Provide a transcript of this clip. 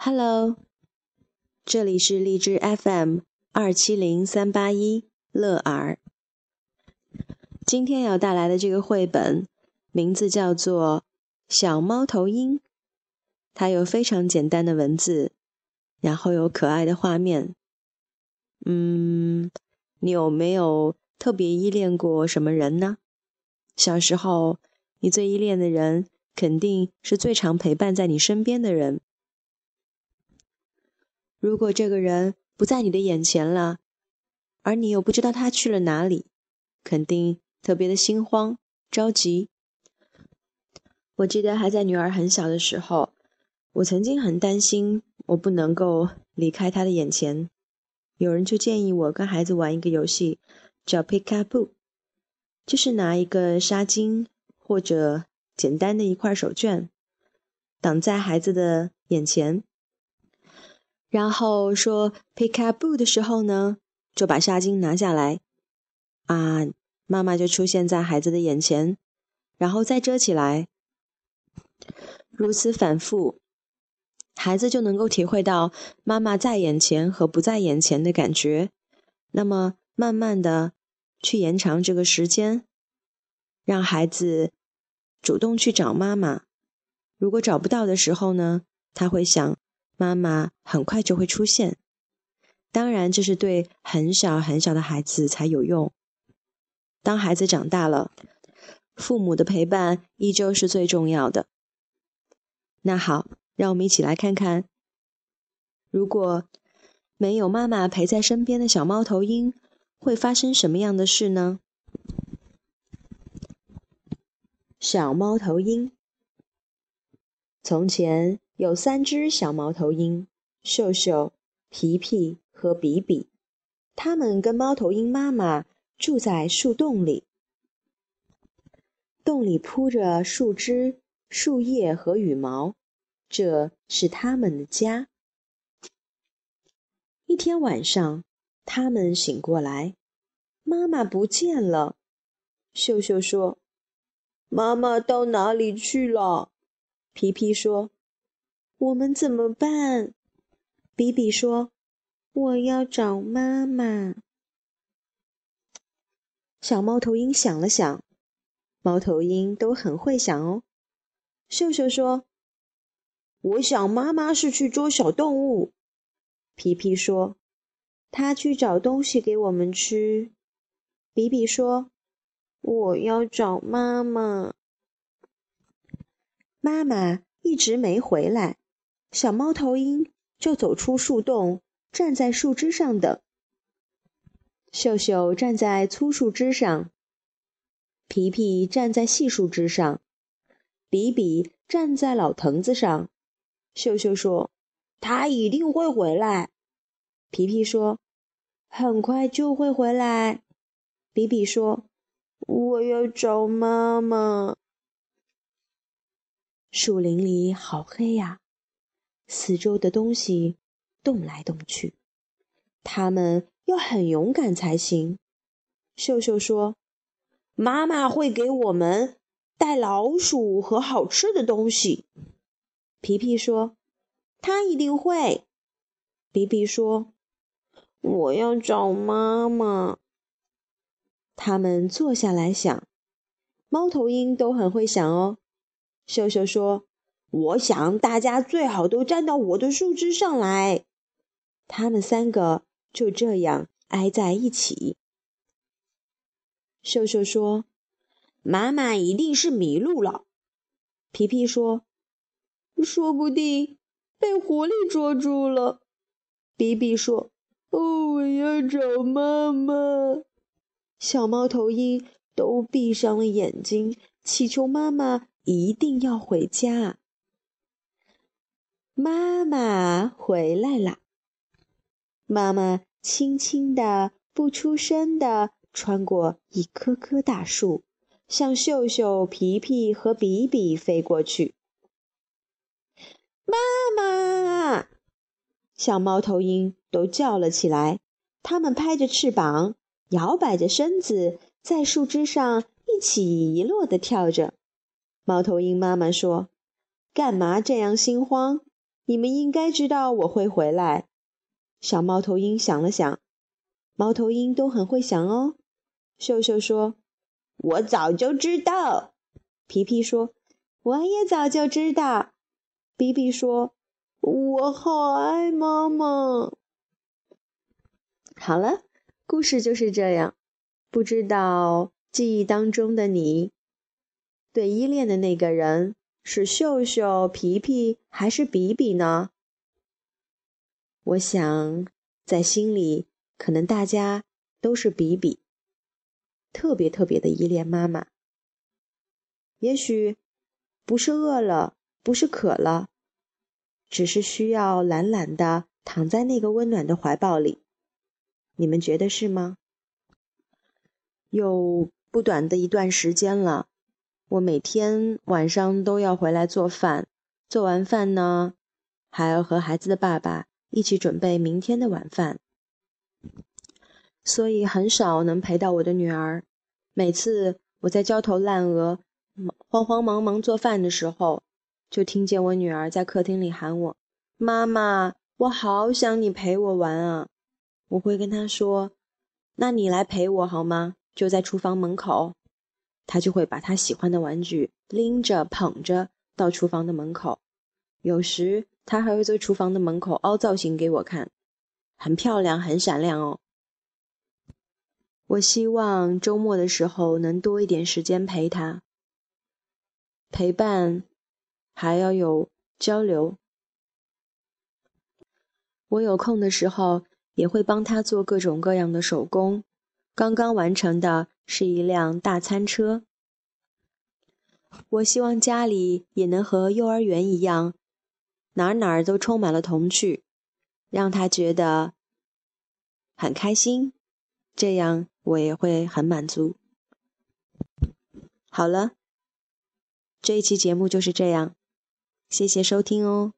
Hello，这里是荔枝 FM 二七零三八一乐儿。今天要带来的这个绘本名字叫做《小猫头鹰》，它有非常简单的文字，然后有可爱的画面。嗯，你有没有特别依恋过什么人呢？小时候，你最依恋的人肯定是最常陪伴在你身边的人。如果这个人不在你的眼前了，而你又不知道他去了哪里，肯定特别的心慌着急。我记得还在女儿很小的时候，我曾经很担心我不能够离开她的眼前。有人就建议我跟孩子玩一个游戏，叫 Pick Up 布就是拿一个纱巾或者简单的一块手绢，挡在孩子的眼前。然后说 pick up boo 的时候呢，就把纱巾拿下来，啊，妈妈就出现在孩子的眼前，然后再遮起来，如此反复，孩子就能够体会到妈妈在眼前和不在眼前的感觉，那么慢慢的去延长这个时间，让孩子主动去找妈妈，如果找不到的时候呢，他会想。妈妈很快就会出现，当然这是对很小很小的孩子才有用。当孩子长大了，父母的陪伴依旧是最重要的。那好，让我们一起来看看，如果没有妈妈陪在身边的小猫头鹰，会发生什么样的事呢？小猫头鹰，从前。有三只小猫头鹰，秀秀、皮皮和比比。它们跟猫头鹰妈妈住在树洞里，洞里铺着树枝、树叶和羽毛，这是它们的家。一天晚上，它们醒过来，妈妈不见了。秀秀说：“妈妈到哪里去了？”皮皮说。我们怎么办？比比说：“我要找妈妈。”小猫头鹰想了想，猫头鹰都很会想哦。秀秀说：“我想妈妈是去捉小动物。”皮皮说：“他去找东西给我们吃。”比比说：“我要找妈妈。”妈妈一直没回来。小猫头鹰就走出树洞，站在树枝上等。秀秀站在粗树枝上，皮皮站在细树枝上，比比站在老藤子上。秀秀说：“他一定会回来。”皮皮说：“很快就会回来。”比比说：“我要找妈妈。”树林里好黑呀。四周的东西动来动去，他们要很勇敢才行。秀秀说：“妈妈会给我们带老鼠和好吃的东西。”皮皮说：“他一定会。”比比说：“我要找妈妈。”他们坐下来想，猫头鹰都很会想哦。秀秀说。我想大家最好都站到我的树枝上来。他们三个就这样挨在一起。秀秀说：“妈妈一定是迷路了。”皮皮说：“说不定被狐狸捉住了。”比比说：“哦，我要找妈妈。”小猫头鹰都闭上了眼睛，祈求妈妈一定要回家。妈妈回来啦！妈妈轻轻的、不出声的穿过一棵棵大树，向秀秀、皮皮和比比飞过去。妈妈！小猫头鹰都叫了起来，它们拍着翅膀，摇摆着身子，在树枝上一起一落的跳着。猫头鹰妈妈说：“干嘛这样心慌？”你们应该知道我会回来。小猫头鹰想了想，猫头鹰都很会想哦。秀秀说：“我早就知道。”皮皮说：“我也早就知道。”比比说：“我好爱妈妈。”好了，故事就是这样。不知道记忆当中的你，对依恋的那个人。是秀秀、皮皮还是比比呢？我想，在心里，可能大家都是比比，特别特别的依恋妈妈。也许不是饿了，不是渴了，只是需要懒懒的躺在那个温暖的怀抱里。你们觉得是吗？有不短的一段时间了。我每天晚上都要回来做饭，做完饭呢，还要和孩子的爸爸一起准备明天的晚饭，所以很少能陪到我的女儿。每次我在焦头烂额、慌慌忙忙做饭的时候，就听见我女儿在客厅里喊我：“妈妈，我好想你陪我玩啊！”我会跟她说：“那你来陪我好吗？就在厨房门口。”他就会把他喜欢的玩具拎着捧着到厨房的门口，有时他还会在厨房的门口凹造型给我看，很漂亮，很闪亮哦。我希望周末的时候能多一点时间陪他，陪伴还要有交流。我有空的时候也会帮他做各种各样的手工，刚刚完成的。是一辆大餐车。我希望家里也能和幼儿园一样，哪儿哪儿都充满了童趣，让他觉得很开心，这样我也会很满足。好了，这一期节目就是这样，谢谢收听哦。